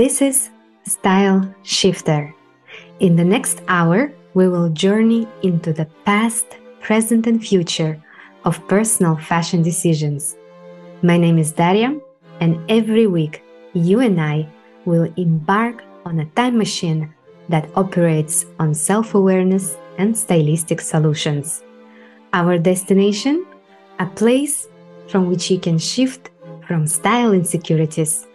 This is Style Shifter. In the next hour, we will journey into the past, present, and future of personal fashion decisions. My name is Daria, and every week, you and I will embark on a time machine that operates on self awareness and stylistic solutions. Our destination? A place from which you can shift from style insecurities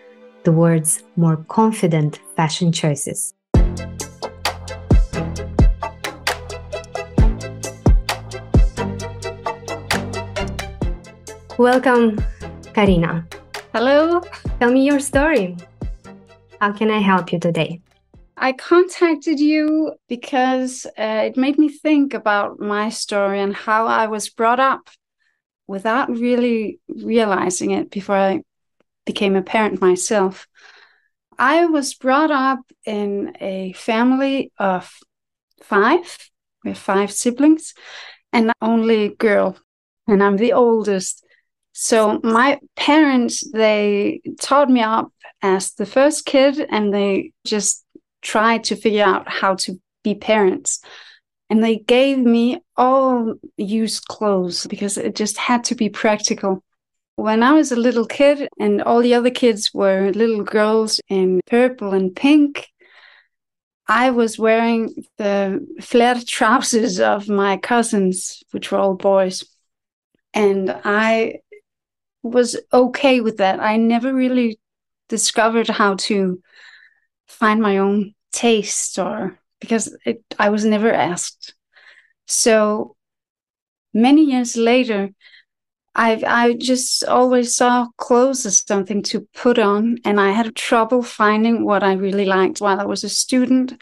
towards more confident fashion choices. Welcome, Carina. Hello. Tell me your story. How can I help you today? I contacted you because uh, it made me think about my story and how I was brought up without really realizing it before I became a parent myself. I was brought up in a family of five. We have five siblings and only girl, and I'm the oldest. So my parents they taught me up as the first kid, and they just tried to figure out how to be parents. And they gave me all used clothes because it just had to be practical. When I was a little kid and all the other kids were little girls in purple and pink, I was wearing the flared trousers of my cousins, which were all boys. And I was okay with that. I never really discovered how to find my own taste or because it, I was never asked. So many years later, I I just always saw clothes as something to put on, and I had trouble finding what I really liked while I was a student.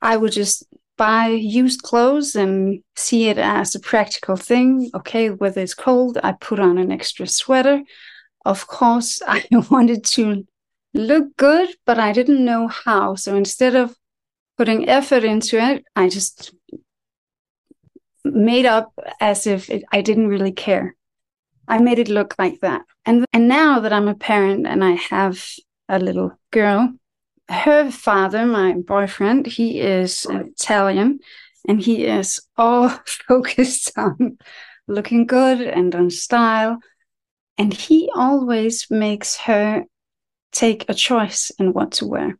I would just buy used clothes and see it as a practical thing. Okay, whether it's cold, I put on an extra sweater. Of course, I wanted to look good, but I didn't know how. So instead of putting effort into it, I just made up as if it, I didn't really care. I made it look like that. And and now that I'm a parent and I have a little girl, her father, my boyfriend, he is Italian and he is all focused on looking good and on style. And he always makes her take a choice in what to wear.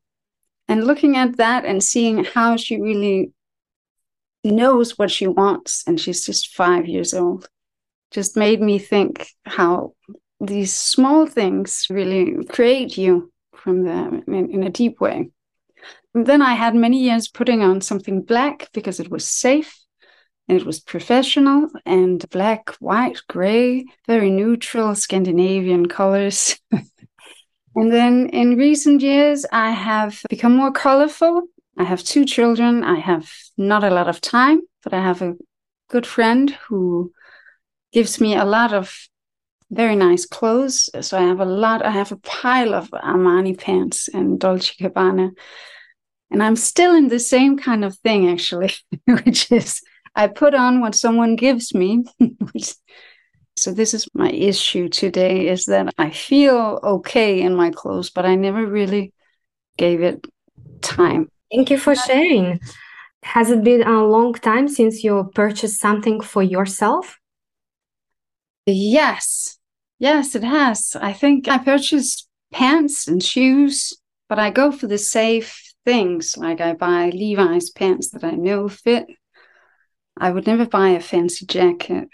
And looking at that and seeing how she really knows what she wants, and she's just five years old, just made me think how these small things really create you from them in, in a deep way. And then I had many years putting on something black because it was safe and it was professional and black, white, gray, very neutral Scandinavian colors. and then in recent years, I have become more colorful. I have two children. I have not a lot of time, but I have a good friend who gives me a lot of very nice clothes. So I have a lot, I have a pile of Armani pants and Dolce Gabbana. And I'm still in the same kind of thing, actually, which is I put on what someone gives me. so this is my issue today is that I feel okay in my clothes, but I never really gave it time. Thank you for sharing. Has it been a long time since you purchased something for yourself? Yes, Yes, it has. I think I purchase pants and shoes, but I go for the safe things. Like I buy Levi's pants that I know fit. I would never buy a fancy jacket.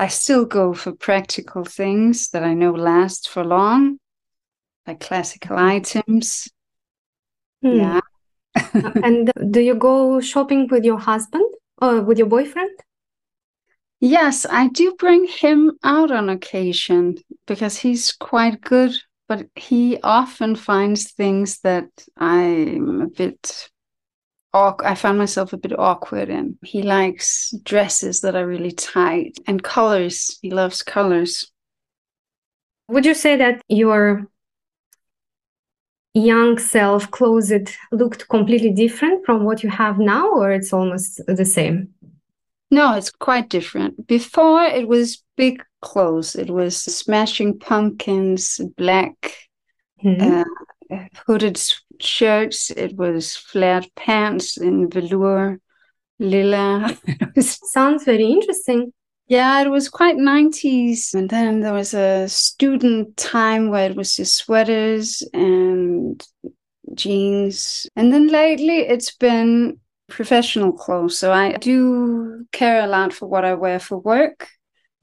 I still go for practical things that I know last for long, like classical items. Hmm. Yeah. and do you go shopping with your husband or with your boyfriend? Yes, I do bring him out on occasion because he's quite good, but he often finds things that I'm a bit I find myself a bit awkward in. He likes dresses that are really tight and colors. He loves colors. Would you say that your young self closet looked completely different from what you have now, or it's almost the same? No, it's quite different. Before it was big clothes. It was smashing pumpkins, black mm-hmm. uh, hooded shirts, it was flared pants in velour, lila. Sounds very interesting. Yeah, it was quite 90s. And then there was a student time where it was just sweaters and jeans. And then lately it's been professional clothes. So I do care a lot for what I wear for work,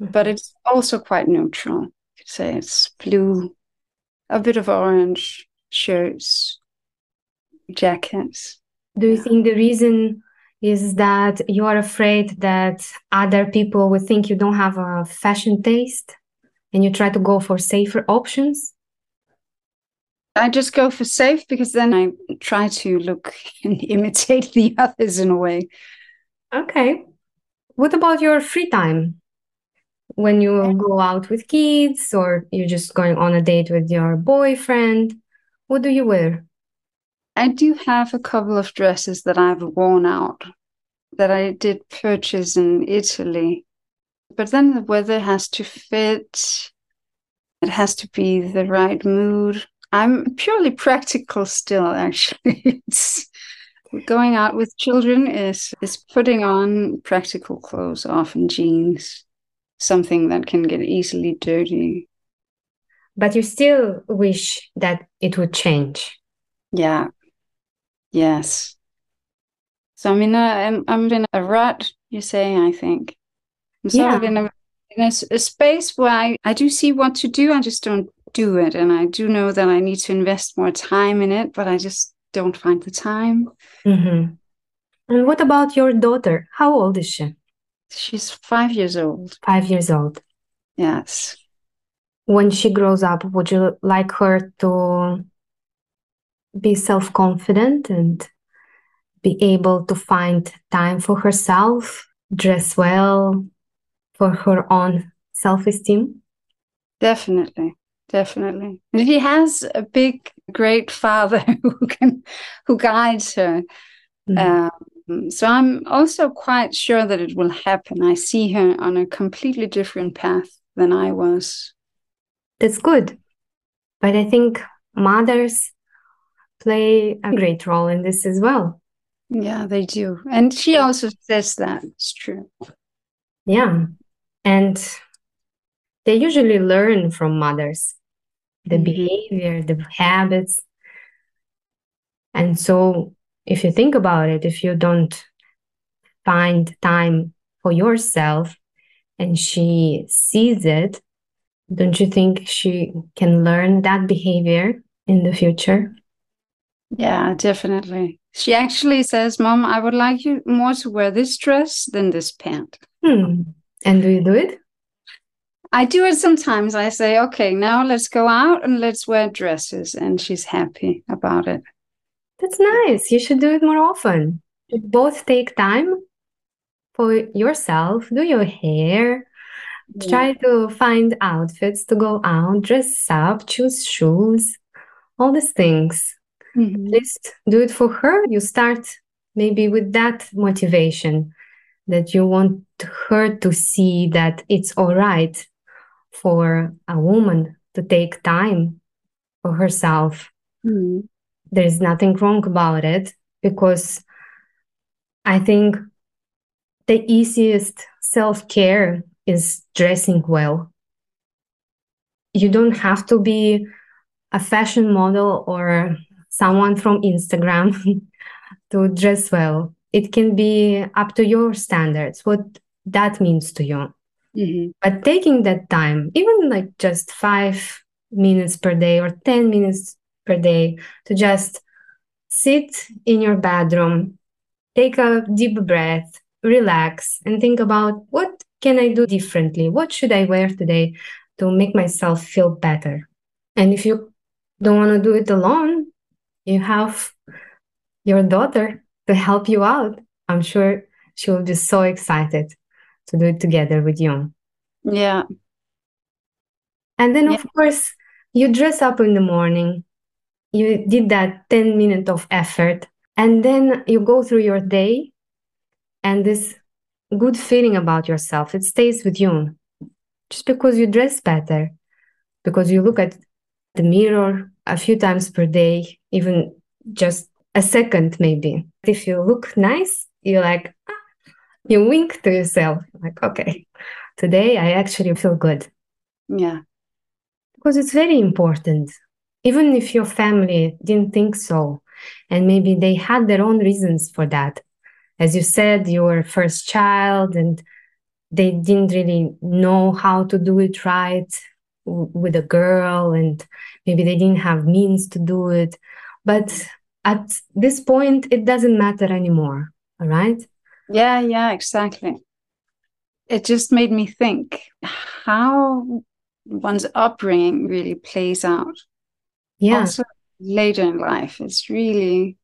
mm-hmm. but it's also quite neutral. You could say it's blue, a bit of orange shirts, jackets. Do you think the reason is that you are afraid that other people would think you don't have a fashion taste and you try to go for safer options? I just go for safe because then I try to look and imitate the others in a way. Okay. What about your free time? When you go out with kids or you're just going on a date with your boyfriend, what do you wear? I do have a couple of dresses that I've worn out that I did purchase in Italy. But then the weather has to fit, it has to be the right mood. I'm purely practical still, actually. it's going out with children is is putting on practical clothes, often jeans, something that can get easily dirty. But you still wish that it would change. Yeah. Yes. So I'm in a I'm, I'm in a rut. You say I think. I'm sort yeah. of in a in a, a space where I, I do see what to do. I just don't do it. And I do know that I need to invest more time in it, but I just don't find the time. Mm-hmm. And what about your daughter? How old is she? She's five years old. Five years old. Yes. When she grows up, would you like her to be self confident and be able to find time for herself, dress well for her own self esteem? Definitely definitely. And he has a big, great father who can, who guides her. Mm. Um, so I'm also quite sure that it will happen. I see her on a completely different path than I was. That's good. But I think mothers play a great role in this as well. Yeah, they do. And she also says that it's true. Yeah. And they usually learn from mothers the mm-hmm. behavior the habits. And so if you think about it if you don't find time for yourself and she sees it don't you think she can learn that behavior in the future? Yeah definitely. She actually says mom i would like you more to wear this dress than this pant. Hmm. and do you do it I do it sometimes. I say, okay, now let's go out and let's wear dresses. And she's happy about it. That's nice. You should do it more often. You both take time for yourself, do your hair, yeah. try to find outfits to go out, dress up, choose shoes, all these things. Mm-hmm. Just do it for her. You start maybe with that motivation that you want her to see that it's all right for a woman to take time for herself. Mm. There is nothing wrong about it because I think the easiest self care is dressing well. You don't have to be a fashion model or someone from Instagram to dress well. It can be up to your standards, what that means to you. Mm-hmm. But taking that time, even like just five minutes per day or 10 minutes per day, to just sit in your bedroom, take a deep breath, relax, and think about what can I do differently? What should I wear today to make myself feel better? And if you don't want to do it alone, you have your daughter to help you out. I'm sure she will be so excited to do it together with you. Yeah. And then, yeah. of course, you dress up in the morning. You did that 10 minutes of effort. And then you go through your day, and this good feeling about yourself, it stays with you. Just because you dress better, because you look at the mirror a few times per day, even just a second, maybe. If you look nice, you're like, you wink to yourself, like, okay, today I actually feel good. Yeah. Because it's very important. Even if your family didn't think so, and maybe they had their own reasons for that. As you said, you were first child and they didn't really know how to do it right with a girl and maybe they didn't have means to do it but at this point it doesn't matter anymore all right yeah yeah exactly. It just made me think how one's upbringing really plays out. Yeah. Also later in life it's really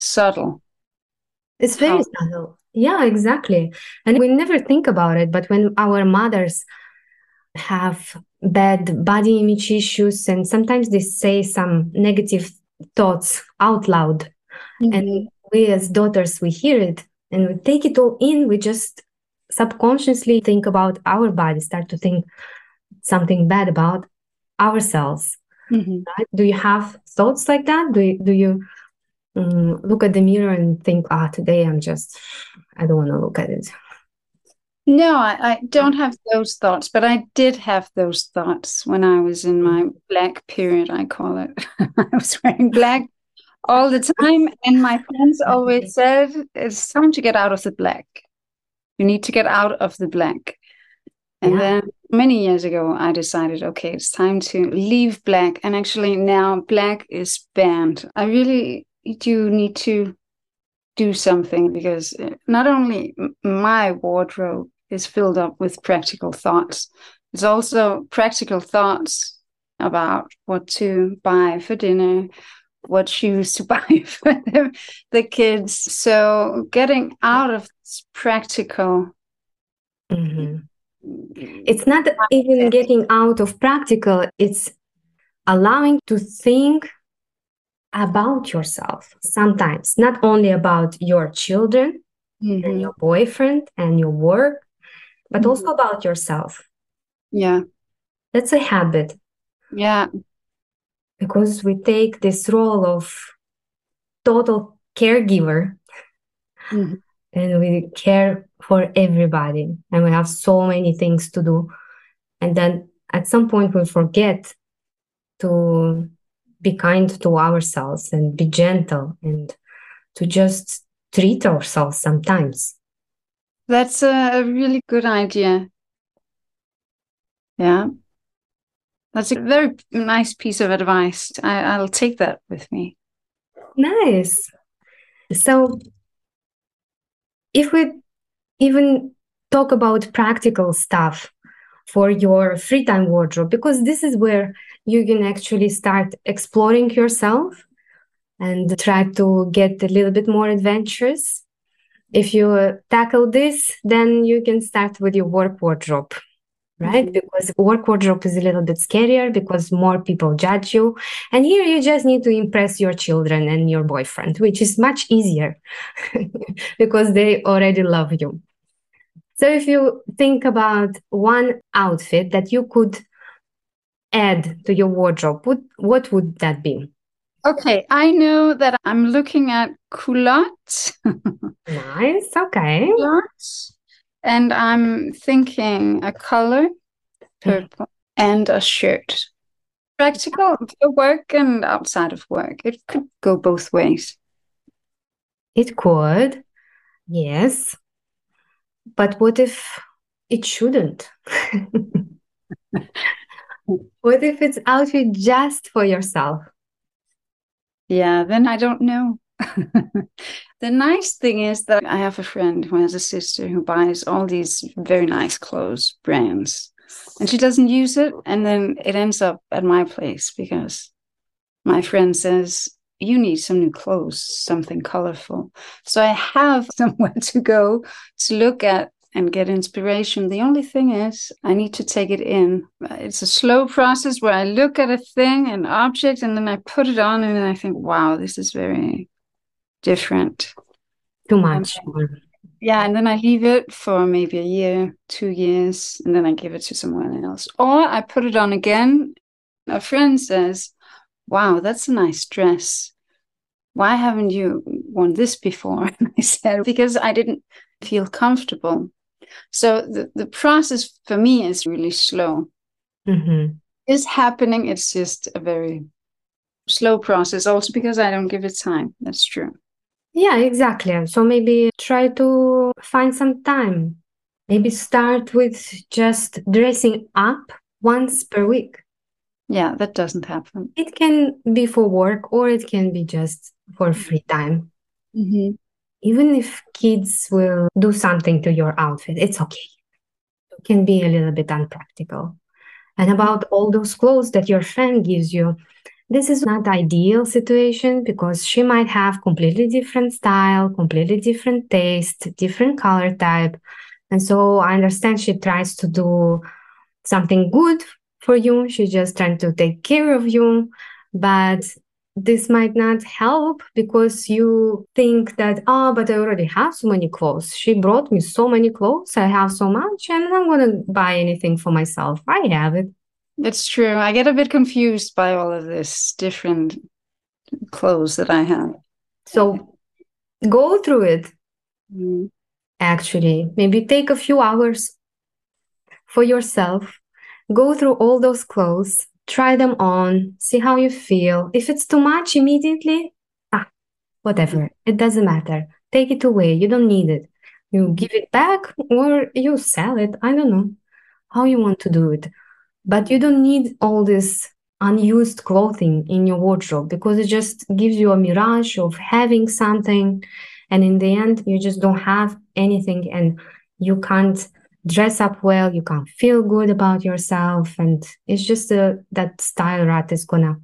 subtle. It's very how- subtle. Yeah exactly. And we never think about it but when our mothers have bad body image issues and sometimes they say some negative thoughts out loud mm-hmm. and we as daughters we hear it and we take it all in we just subconsciously think about our body start to think something bad about ourselves mm-hmm. right? do you have thoughts like that do you, do you um, look at the mirror and think ah today i'm just i don't want to look at it no, I, I, don't have those thoughts, but I did have those thoughts when I was in my black period, I call it. I was wearing black all the time, and my friends always said, It's time to get out of the black. You need to get out of the black. And yeah. then many years ago, I decided, okay, it's time to leave black. And actually, now black is banned. I really do need to do something because uh, not only my wardrobe is filled up with practical thoughts. There's also practical thoughts about what to buy for dinner, what shoes to buy for the, the kids. So getting out of this practical. Mm-hmm. It's not even getting out of practical, it's allowing to think about yourself sometimes, not only about your children mm-hmm. and your boyfriend and your work, but mm-hmm. also about yourself. Yeah. That's a habit. Yeah. Because we take this role of total caregiver mm-hmm. and we care for everybody and we have so many things to do. And then at some point we forget to be kind to ourselves and be gentle and to just treat ourselves sometimes. That's a really good idea. Yeah. That's a very nice piece of advice. I, I'll take that with me. Nice. So, if we even talk about practical stuff for your free time wardrobe, because this is where you can actually start exploring yourself and try to get a little bit more adventurous if you tackle this, then you can start with your work wardrobe, right? Mm-hmm. Because work wardrobe is a little bit scarier because more people judge you. And here you just need to impress your children and your boyfriend, which is much easier because they already love you. So if you think about one outfit that you could add to your wardrobe, what, what would that be? Okay, I know that I'm looking at culottes. nice, okay. And I'm thinking a color, purple, and a shirt. Practical for work and outside of work. It could go both ways. It could, yes. But what if it shouldn't? what if it's outfit just for yourself? Yeah, then I don't know. the nice thing is that I have a friend who has a sister who buys all these very nice clothes brands and she doesn't use it. And then it ends up at my place because my friend says, You need some new clothes, something colorful. So I have somewhere to go to look at and get inspiration. The only thing is, I need to take it in. It's a slow process where I look at a thing, an object, and then I put it on, and then I think, wow, this is very different. Too much. yeah, and then I leave it for maybe a year, two years, and then I give it to someone else. Or I put it on again. A friend says, wow, that's a nice dress. why haven't you worn this before? And I said, because I didn't feel comfortable. So the, the process for me is really slow. Mm-hmm. It's happening. It's just a very slow process, also because I don't give it time. That's true. Yeah, exactly. So maybe try to find some time. Maybe start with just dressing up once per week. Yeah, that doesn't happen. It can be for work or it can be just for free time. Mm-hmm. Even if kids will do something to your outfit, it's okay. It can be a little bit unpractical. And about all those clothes that your friend gives you, this is not ideal situation because she might have completely different style, completely different taste, different color type. And so I understand she tries to do something good for you. She's just trying to take care of you. But this might not help because you think that, oh, but I already have so many clothes. She brought me so many clothes. I have so much. And I'm going to buy anything for myself. I have it. It's true. I get a bit confused by all of this different clothes that I have. So go through it. Mm. Actually, maybe take a few hours for yourself. Go through all those clothes, try them on, see how you feel. If it's too much immediately, ah, whatever. It doesn't matter. Take it away. You don't need it. You give it back or you sell it. I don't know how you want to do it. But you don't need all this unused clothing in your wardrobe because it just gives you a mirage of having something. And in the end, you just don't have anything and you can't dress up well, you can't feel good about yourself. And it's just a, that style rat is going to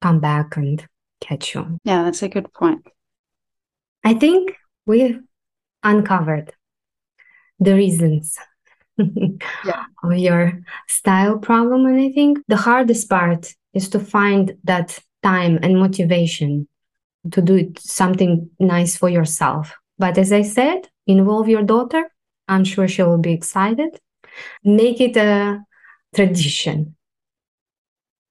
come back and catch you. Yeah, that's a good point. I think we've uncovered the reasons yeah. of your style problem. And I think the hardest part is to find that time and motivation to do something nice for yourself. But as I said, involve your daughter. I'm sure she will be excited. Make it a tradition.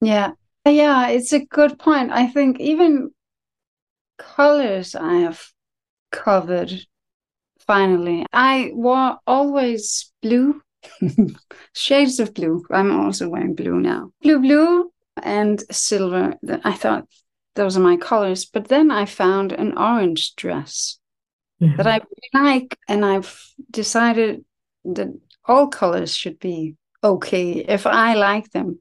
Yeah. Yeah, it's a good point. I think even colors I have covered finally. I wore always blue, shades of blue. I'm also wearing blue now. Blue, blue, and silver. I thought those are my colors. But then I found an orange dress that I really like, and I've decided that all colors should be okay if I like them.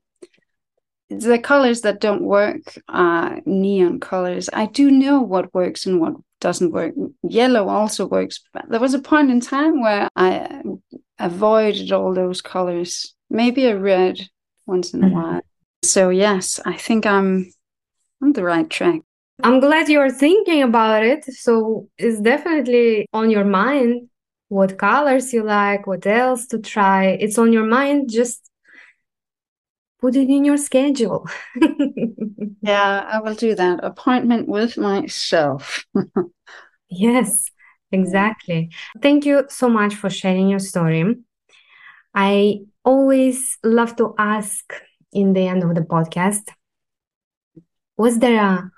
The colors that don't work are neon colors. I do know what works and what doesn't work. Yellow also works. But there was a point in time where I avoided all those colors. Maybe a red once in a mm-hmm. while. So yes, I think I'm on the right track. I'm glad you're thinking about it. So it's definitely on your mind what colors you like, what else to try. It's on your mind. Just put it in your schedule. yeah, I will do that. Appointment with myself. yes, exactly. Thank you so much for sharing your story. I always love to ask in the end of the podcast was there a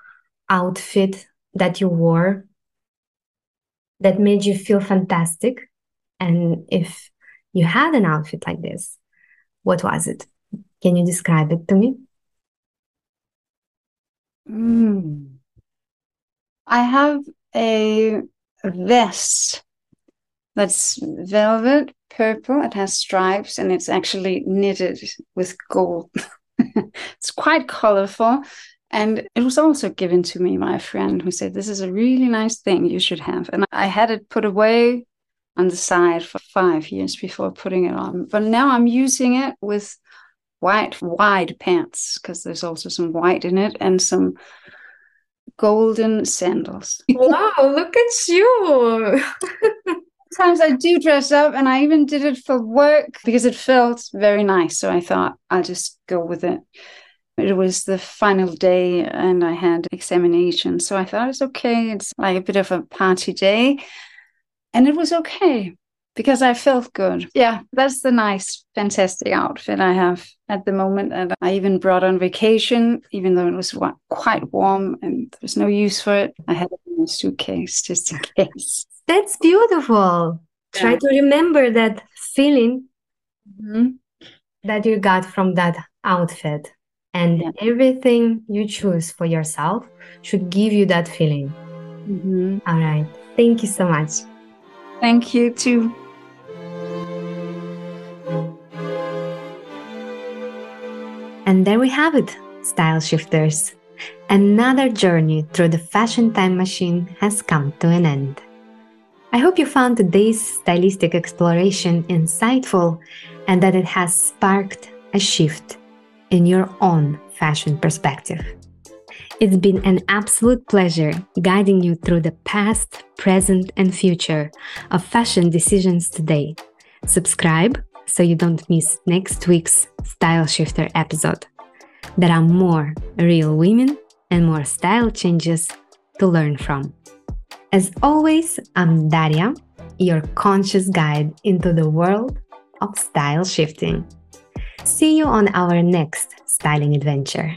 outfit that you wore that made you feel fantastic? And if you had an outfit like this, what was it? Can you describe it to me? Mm. I have a vest that's velvet purple. It has stripes and it's actually knitted with gold. it's quite colorful. And it was also given to me by a friend who said, This is a really nice thing you should have. And I had it put away on the side for five years before putting it on. But now I'm using it with white, wide pants because there's also some white in it and some golden sandals. wow, look at you. Sometimes I do dress up and I even did it for work because it felt very nice. So I thought I'll just go with it. It was the final day and I had examination. So I thought it's okay. It's like a bit of a party day. And it was okay. Because I felt good. Yeah, that's the nice, fantastic outfit I have at the moment. And I even brought on vacation, even though it was quite warm and there was no use for it. I had it in my suitcase just in case. That's beautiful. Yeah. Try to remember that feeling mm-hmm. that you got from that outfit. And yeah. everything you choose for yourself should give you that feeling. Mm-hmm. All right. Thank you so much. Thank you too. And there we have it, style shifters. Another journey through the fashion time machine has come to an end. I hope you found today's stylistic exploration insightful and that it has sparked a shift in your own fashion perspective. It's been an absolute pleasure guiding you through the past, present, and future of fashion decisions today. Subscribe so you don't miss next week's Style Shifter episode. There are more real women and more style changes to learn from. As always, I'm Daria, your conscious guide into the world of style shifting. See you on our next styling adventure.